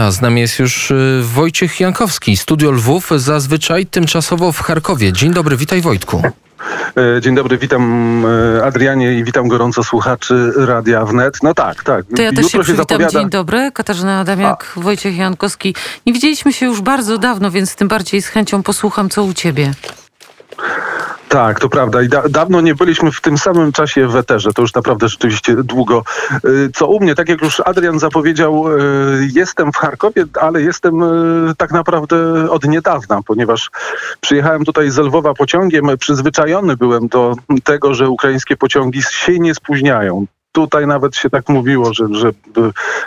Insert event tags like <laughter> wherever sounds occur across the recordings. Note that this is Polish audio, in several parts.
A z nami jest już y, Wojciech Jankowski, Studio Lwów, zazwyczaj tymczasowo w Charkowie. Dzień dobry, witaj Wojtku. E, dzień dobry, witam e, Adrianie i witam gorąco słuchaczy Radia Wnet. No tak, tak. To ja też Jutro się przywitam. zapowiada... Dzień dobry, Katarzyna Adamiak, Wojciech Jankowski. Nie widzieliśmy się już bardzo dawno, więc tym bardziej z chęcią posłucham, co u ciebie. Tak, to prawda. I da dawno nie byliśmy w tym samym czasie w eterze. To już naprawdę rzeczywiście długo. Y, Co u mnie, tak jak już Adrian zapowiedział, y, jestem w Charkowie, ale jestem y, tak naprawdę od niedawna, ponieważ przyjechałem tutaj z Lwowa pociągiem. Przyzwyczajony byłem do tego, że ukraińskie pociągi się nie spóźniają. Tutaj nawet się tak mówiło, że, że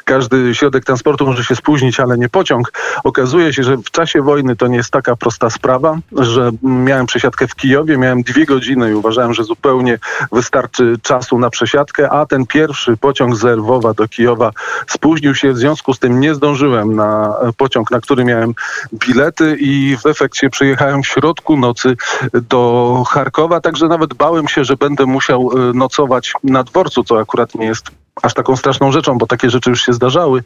każdy środek transportu może się spóźnić, ale nie pociąg. Okazuje się, że w czasie wojny to nie jest taka prosta sprawa, że miałem przesiadkę w Kijowie, miałem dwie godziny i uważałem, że zupełnie wystarczy czasu na przesiadkę, a ten pierwszy pociąg z Lwowa do Kijowa spóźnił się, w związku z tym nie zdążyłem na pociąg, na który miałem bilety i w efekcie przyjechałem w środku nocy do Charkowa, także nawet bałem się, że będę musiał y, nocować na dworcu, co akurat nie jest aż taką straszną rzeczą, bo takie rzeczy już się zdarzały,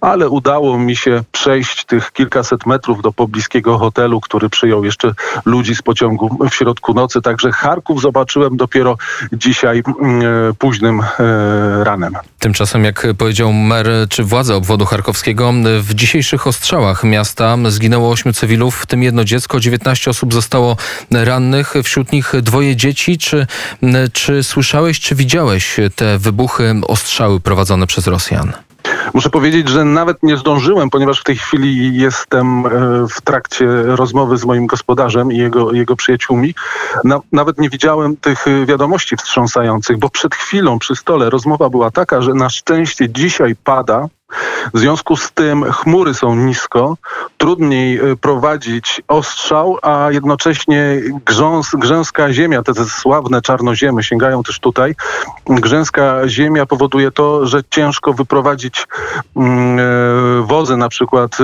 ale udało mi się przejść tych kilkaset metrów do pobliskiego hotelu, który przyjął jeszcze ludzi z pociągu w środku nocy. Także Charków zobaczyłem dopiero dzisiaj mm, e, późnym e, ranem. Tymczasem, jak powiedział mer czy władze obwodu charkowskiego, w dzisiejszych ostrzałach miasta zginęło ośmiu cywilów, w tym jedno dziecko, 19 osób zostało rannych, wśród nich dwoje dzieci. Czy, czy słyszałeś, czy widziałeś te wybuchy, ostrzały prowadzone przez Rosjan? Muszę powiedzieć, że nawet nie zdążyłem, ponieważ w tej chwili jestem e, w trakcie rozmowy z moim gospodarzem i jego, jego przyjaciółmi. Na, nawet nie widziałem tych e, wiadomości wstrząsających, bo przed chwilą przy stole rozmowa była taka, że na szczęście dzisiaj pada, w związku z tym chmury są nisko, trudniej y, prowadzić ostrzał, a jednocześnie grząs, grzęska ziemia, te, sławne czarnoziemy sięgają też tutaj. Grzęska ziemia powoduje to, że ciężko wyprowadzić mm, e, wozy, na przykład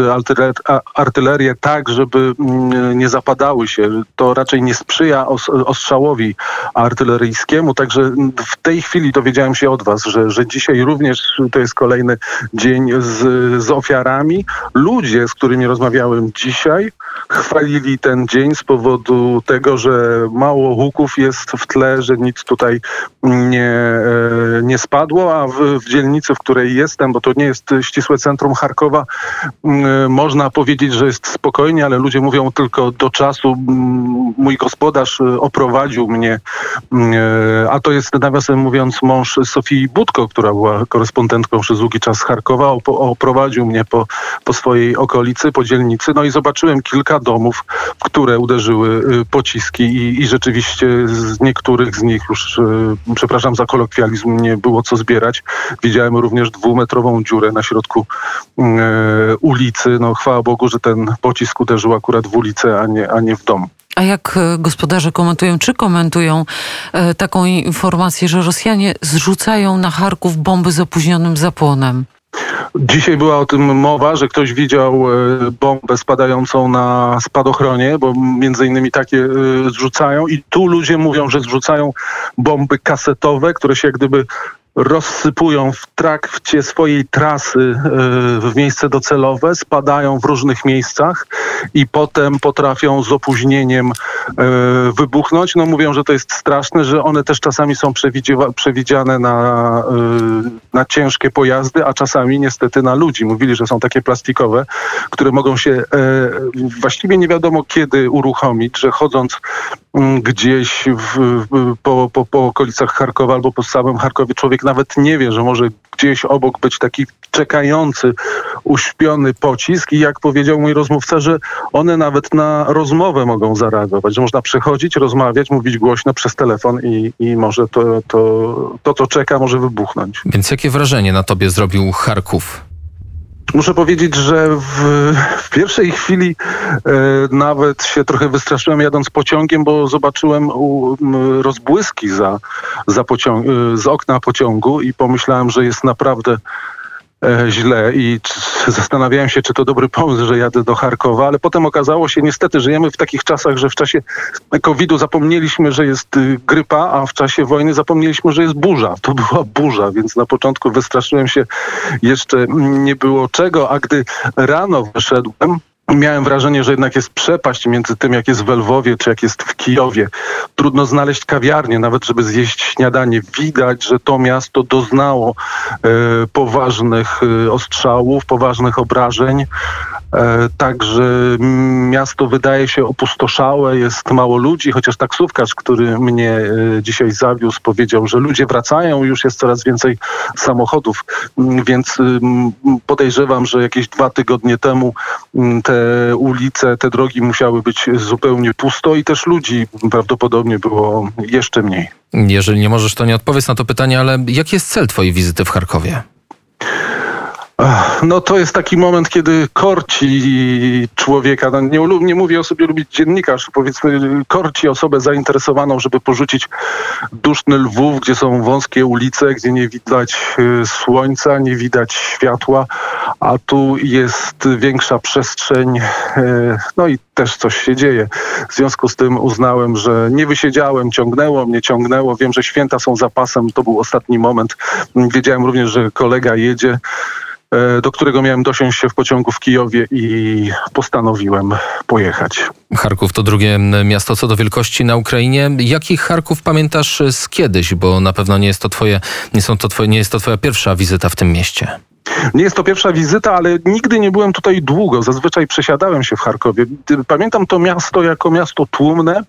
artylerię tak, żeby mm, nie zapadały się. To raczej nie sprzyja os, ostrzałowi artyleryjskiemu, także w tej chwili dowiedziałem się od was, że, że dzisiaj również to jest kolejny dzień z, z ofiarami. Ludzie, z którymi rozmawiałem dzisiaj, chwalili ten dzień z powodu tego, że mało huków jest w tle, że nic tutaj nie, e, nie spadło, a w, w dzielnicy, w której jestem, bo to nie jest ścisłe centrum Charkowa, m, można powiedzieć, że jest spokojnie, ale ludzie mówią tylko do czasu. Mój gospodarz e, oprowadził mnie, e, a to jest nawiasem mówiąc mąż Sofii Budko, która była korespondentką przez długi czas Charkowa, oprowadził mnie po, po swojej okolicy, po dzielnicy, no i zobaczyłem kilka domów, które uderzyły y, pociski i, i rzeczywiście z niektórych z nich już, y, przepraszam za kolokwializm, nie było co zbierać. Widziałem również dwumetrową dziurę na środku y, ulicy. No chwała Bogu, że ten pocisk uderzył akurat w ulicę, a nie, a nie w dom. A jak e, gospodarze komentują, czy komentują e, taką informację, że Rosjanie zrzucają na Charków bomby z opóźnionym zapłonem? Dzisiaj była o tym mowa, że ktoś widział e, bombę spadającą na spadochronie, bo między innymi takie e, zrzucają. I tu ludzie mówią, że zrzucają bomby kasetowe, które się jak gdyby rozsypują w trakcie swojej trasy e, w miejsce docelowe, spadają w różnych miejscach i potem potrafią z opóźnieniem e, wybuchnąć. No mówią, że to jest straszne, że one też czasami są przewidziane na, e, na ciężkie pojazdy, a czasami niestety na ludzi. Mówili, że są takie plastikowe, które mogą się właściwie nie wiadomo kiedy uruchomić, że chodząc gdzieś w, w, po, po, po okolicach Charkowa albo po samym Charkowie człowiek nawet nie wie, że może gdzieś obok być taki czekający, uśpiony pocisk i jak powiedział mój rozmówca, że one nawet na rozmowę mogą zareagować, że można przechodzić, rozmawiać, mówić głośno przez telefon i, i może to, to, to, co czeka, może wybuchnąć. Więc jakie wrażenie na tobie zrobił Charków? Muszę powiedzieć, że w, w pierwszej chwili e, nawet się trochę wystraszyłem jadąc pociągiem, bo zobaczyłem u, m, rozbłyski za, za pociąg, e, z okna pociągu i pomyślałem, że jest naprawdę źle i zastanawiałem się, czy to dobry pomysł, że jadę do Charkowa, ale potem okazało się, niestety żyjemy w takich czasach, że w czasie COVID-u zapomnieliśmy, że jest y, grypa, a w czasie wojny zapomnieliśmy, że jest burza. To była burza, więc na początku wystraszyłem się, jeszcze nie było czego, a gdy rano wyszedłem, Miałem wrażenie, że jednak jest przepaść między tym, jak jest w Lwowie, czy jak jest w Kijowie. Trudno znaleźć kawiarnię, nawet żeby zjeść śniadanie. Widać, że to miasto doznało e, poważnych e, ostrzałów, poważnych obrażeń. E, także miasto wydaje się opustoszałe, jest mało ludzi, chociaż taksówkarz, który mnie e, dzisiaj zawiózł, powiedział, że ludzie wracają, już jest coraz więcej samochodów, Mm, więc ym, podejrzewam, że jakieś dwa tygodnie temu mm, te ulice, te drogi musiały być zupełnie pusto i też ludzi prawdopodobnie było jeszcze mniej. Jeżeli nie możesz, to nie odpowiedz na to pytanie, ale jaki jest cel twojej wizyty w Charkowie? No to jest taki moment, kiedy korci człowieka, no nie, nie mówię o sobie lubić dziennikarz, powiedzmy korci osobę zainteresowaną, żeby porzucić duszny Lwów, gdzie są wąskie ulice, gdzie nie widać y, słońca, nie widać światła, a tu jest większa przestrzeń, y, no i też coś się dzieje. W związku z tym uznałem, że nie wysiedziałem, ciągnęło mnie, ciągnęło. Wiem, że święta są zapasem, to był ostatni moment. Wiedziałem również, że kolega jedzie do którego miałem dosiąść się w pociągu w Kijowie i postanowiłem pojechać. Charków to drugie miasto co do wielkości na Ukrainie. Jakich Charków pamiętasz z kiedyś? Bo na pewno nie jest to twoje, nie są to twoje, nie jest to twoja pierwsza wizyta w tym mieście. Nie jest to pierwsza wizyta, ale nigdy nie byłem tutaj długo. Zazwyczaj przesiadałem się w Charkowie. Pamiętam to miasto jako miasto tłumne, e,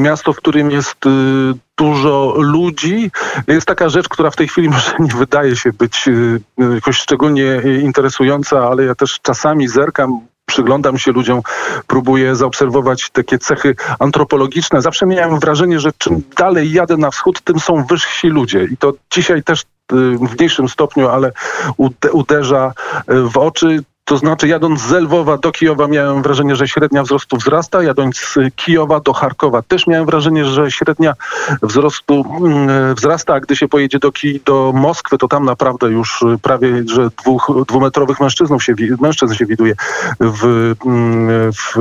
miasto, w którym jest y, dużo ludzi. Jest taka rzecz, która w tej chwili może nie wydaje się być y, y, jakoś szczególnie y, interesująca, ale ja też czasami zerkam przyglądam się ludziom, próbuję zaobserwować takie cechy antropologiczne. Zawsze miałem wrażenie, że czym dalej jadę na wschód, tym są wyżsi ludzie. I to dzisiaj też y, w mniejszym stopniu, ale ude- uderza y, w oczy. To znaczy, jadąc z Lwowa do Kijowa, miałem wrażenie, że średnia wzrostu wzrasta. Jadąc z Kijowa do Charkowa, też miałem wrażenie, że średnia wzrostu mm, wzrasta. A gdy się pojedzie do, Ki- do Moskwy, to tam naprawdę już prawie, że dwóch, dwumetrowych mężczyznów się, mężczyzn się widuje w, mm, w,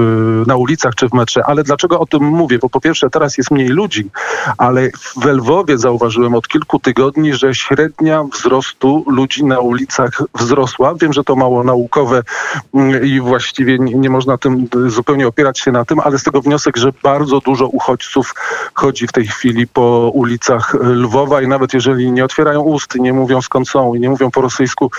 na ulicach czy w metrze. Ale dlaczego o tym mówię? Bo po pierwsze, teraz jest mniej ludzi, ale w Lwowie zauważyłem od kilku tygodni, że średnia wzrostu ludzi na ulicach wzrosła. Wiem, że to mało naukowe mm, i właściwie nie, nie można tym zupełnie opierać się na tym, ale z tego wniosek, że bardzo dużo uchodźców chodzi w tej chwili po ulicach y, Lwowa i nawet jeżeli nie otwierają ust, nie mówią skąd są i nie mówią po rosyjsku,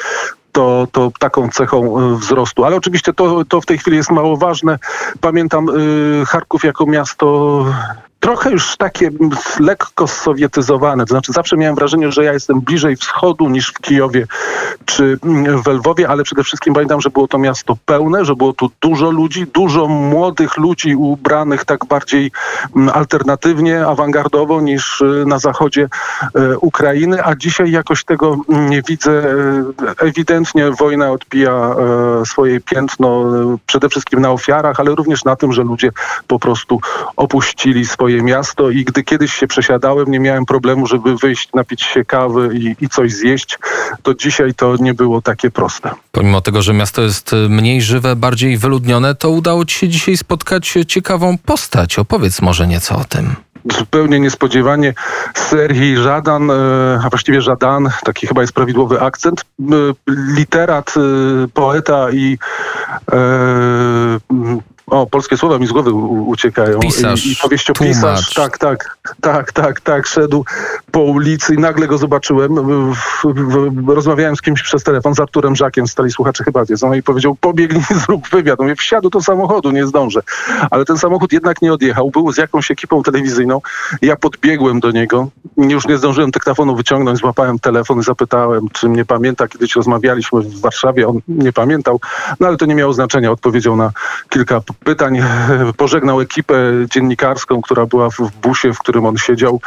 to, to taką cechą y, wzrostu. Ale oczywiście to, to w tej chwili jest mało ważne. Pamiętam y, Charków jako miasto trochę już takie lekko sowietyzowane. To znaczy zawsze miałem wrażenie, że ja jestem bliżej wschodu niż w Kijowie czy w Lwowie, ale przede wszystkim pamiętam, że było to miasto pełne, że było tu dużo ludzi, dużo młodych ludzi ubranych tak bardziej mm, alternatywnie, awangardowo niż y, na zachodzie e, Ukrainy, a dzisiaj jakoś tego nie widzę. E, Ewidentnie wojna odbija swoje piętno przede wszystkim na ofiarach, ale również na tym, że ludzie po prostu opuścili swoje miasto i gdy kiedyś się przesiadałem, nie miałem problemu, żeby wyjść, napić się kawy i, i coś zjeść, to dzisiaj to nie było takie proste. Pomimo tego, że miasto jest y, mniej żywe, bardziej wyludnione, to udało ci się dzisiaj spotkać ciekawą postać. Opowiedz może nieco o tym. zupełnie niespodziewanie Serhii Żadan, e, a właściwie Żadan, taki chyba jest prawidłowy akcent, e, literat, e, poeta i o, polskie słowa mi z głowy u- uciekają. Pisarz, I, i powieściopisarz, tak, tak, tak, tak, tak, szedł po ulicy i nagle go zobaczyłem. W, w, rozmawiałem z kimś przez telefon, z Arturem Żakiem, stali słuchacze chyba wiedzą, i powiedział, pobiegnij, <laughs> zrób wywiad. Mówię, wsiadł do samochodu, nie zdążę. Ale ten samochód jednak nie odjechał, był z jakąś ekipą telewizyjną. Ja podbiegłem do niego, już nie zdążyłem dyktafonu wyciągnąć, złapałem telefon i zapytałem, czy mnie pamięta, kiedyś rozmawialiśmy w Warszawie, on nie pamiętał, no ale to nie miało znaczenia, odpowiedział na kilka pytań <laughs> pożegnał ekipę dziennikarską, która była w busie, w którym on siedział.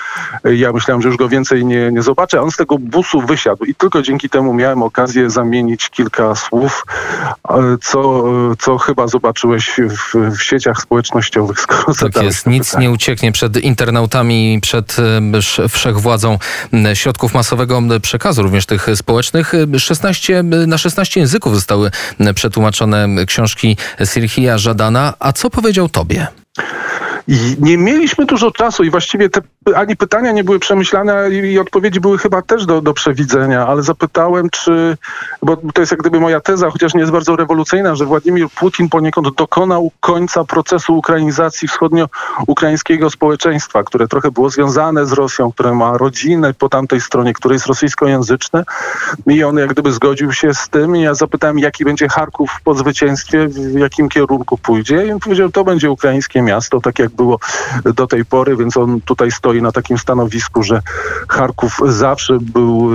Ja myślałem, że już go więcej nie, nie zobaczę. On z tego busu wysiadł i tylko dzięki temu miałem okazję zamienić kilka słów, co, co chyba zobaczyłeś w, w sieciach społecznościowych. <laughs> Skoro Tak jest, nic pytanie. nie ucieknie przed internautami, przed sz- wszechwładzą środków masowego przekazu, również tych społecznych. E, 16, m, na 16 języków zostały przetłumaczone książki Sirhija Żadana. A co powiedział tobie? I nie mieliśmy dużo czasu i właściwie te ani pytania nie były przemyślane i, odpowiedzi były chyba też do, do przewidzenia, ale zapytałem, czy, bo to jest jak gdyby moja teza, chociaż nie jest bardzo rewolucyjna, że Władimir Putin poniekąd dokonał końca procesu ukrainizacji wschodnio-ukraińskiego społeczeństwa, które trochę było związane z Rosją, które ma rodzinę po tamtej stronie, które jest rosyjskojęzyczne i on jak gdyby zgodził się z tym i ja zapytałem, jaki będzie Charków po zwycięstwie, w jakim kierunku pójdzie i on powiedział, to będzie ukraińskie miasto, tak jak było do tej pory, więc on tutaj stoi na takim stanowisku, że Charków zawsze był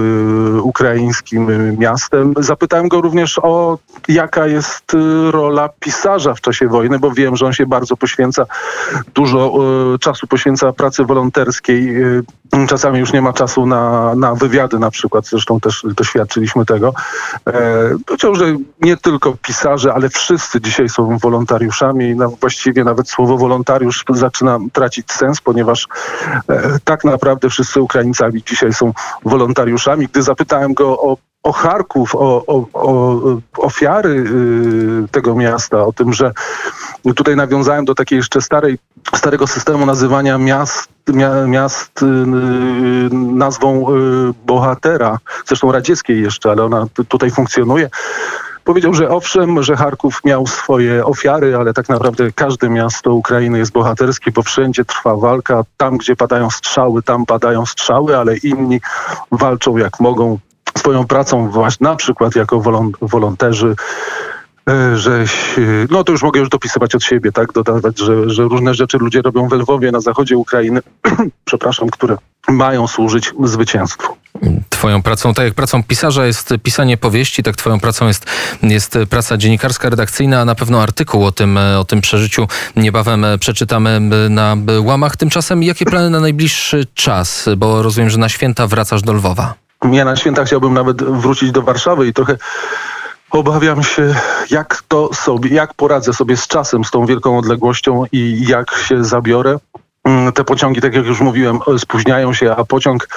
y, ukraińskim y, miastem. Zapytałem go również o jaka jest y, rola pisarza w czasie wojny, bo wiem, że on się bardzo poświęca, dużo czasu poświęca pracy wolonterskiej. Czasami już nie ma czasu na, na wywiady na przykład, zresztą też doświadczyliśmy tego. Powiedział, że nie tylko pisarze, ale wszyscy dzisiaj są wolontariuszami i na, właściwie nawet słowo wolontariusz zaczyna tracić sens, ponieważ e, tak naprawdę wszyscy Ukraińcami dzisiaj są wolontariuszami. Gdy zapytałem go o o Charków, o, o, o ofiary y, tego miasta, o tym, że tutaj nawiązałem do takiej jeszcze starej, starego systemu nazywania miast, mia, miast nazwą bohatera, zresztą radzieckiej jeszcze, ale ona tu- tutaj funkcjonuje. Powiedział, że owszem, że Charków miał swoje ofiary, ale tak naprawdę każde miasto Ukrainy jest bohaterskie, bo wszędzie trwa walka. Tam, gdzie padają strzały, tam padają strzały, ale inni walczą jak mogą swoją pracą właśnie na przykład jako wolon, wolonterzy e, że no to już mogę już dopisywać od siebie, tak, dodawać, że, że różne rzeczy ludzie robią w Lwowie na zachodzie Ukrainy, <clears throat> przepraszam, które mają służyć zwycięstwu. Twoją pracą, tak jak pracą pisarza jest pisanie powieści, tak twoją pracą jest, jest praca dziennikarska, redakcyjna, a na pewno artykuł o tym, o tym przeżyciu niebawem przeczytamy na łamach. Tymczasem jakie plany na najbliższy czas? Bo rozumiem, że na święta wracasz do Lwowa. Ja na święta chciałbym nawet wrócić do Warszawy i trochę obawiam się, jak to sobie, jak poradzę sobie z czasem, z tą wielką odległością i jak się zabiorę. Mm, Te pociągi, tak jak już mówiłem, spóźniają się, a pociąg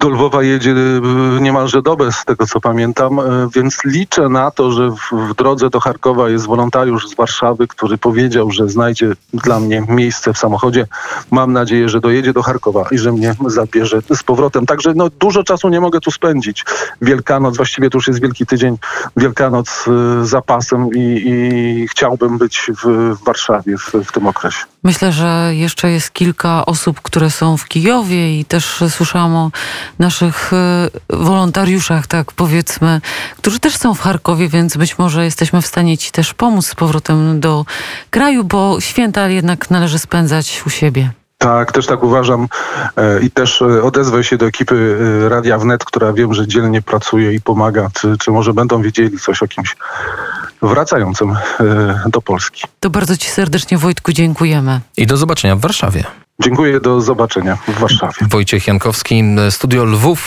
do Lwowa jedzie y, niemalże dobę, z tego co pamiętam, y, więc liczę na to, że w, w drodze do Charkowa jest wolontariusz z Warszawy, który powiedział, że znajdzie dla mnie miejsce w samochodzie. Mam nadzieję, że dojedzie do Charkowa i że mnie zabierze z powrotem. Także no, dużo czasu nie mogę tu spędzić. Wielkanoc, właściwie to już jest Wielki Tydzień, Wielkanoc y, za pasem i, i chciałbym być w, w Warszawie w, w tym okresie. Myślę, że jeszcze jest kilka osób, które są w Kijowie i też słyszałam o naszych e, wolontariuszach, tak powiedzmy, którzy też są w Charkowie, więc być może jesteśmy w stanie ci też pomóc z powrotem do kraju, bo święta jednak należy spędzać u siebie. Tak, też tak uważam e, i też e, odezwę się do ekipy e, Radia Wnet, która wiem, że dzielnie pracuje i pomaga. Czy, czy może będą wiedzieli coś o kimś wracającym do Polski. To bardzo ci serdecznie, Wojtku, dziękujemy. I do zobaczenia w Warszawie. Dziękuję, do zobaczenia w Warszawie. Wojciech Jankowski, Studio Lwów.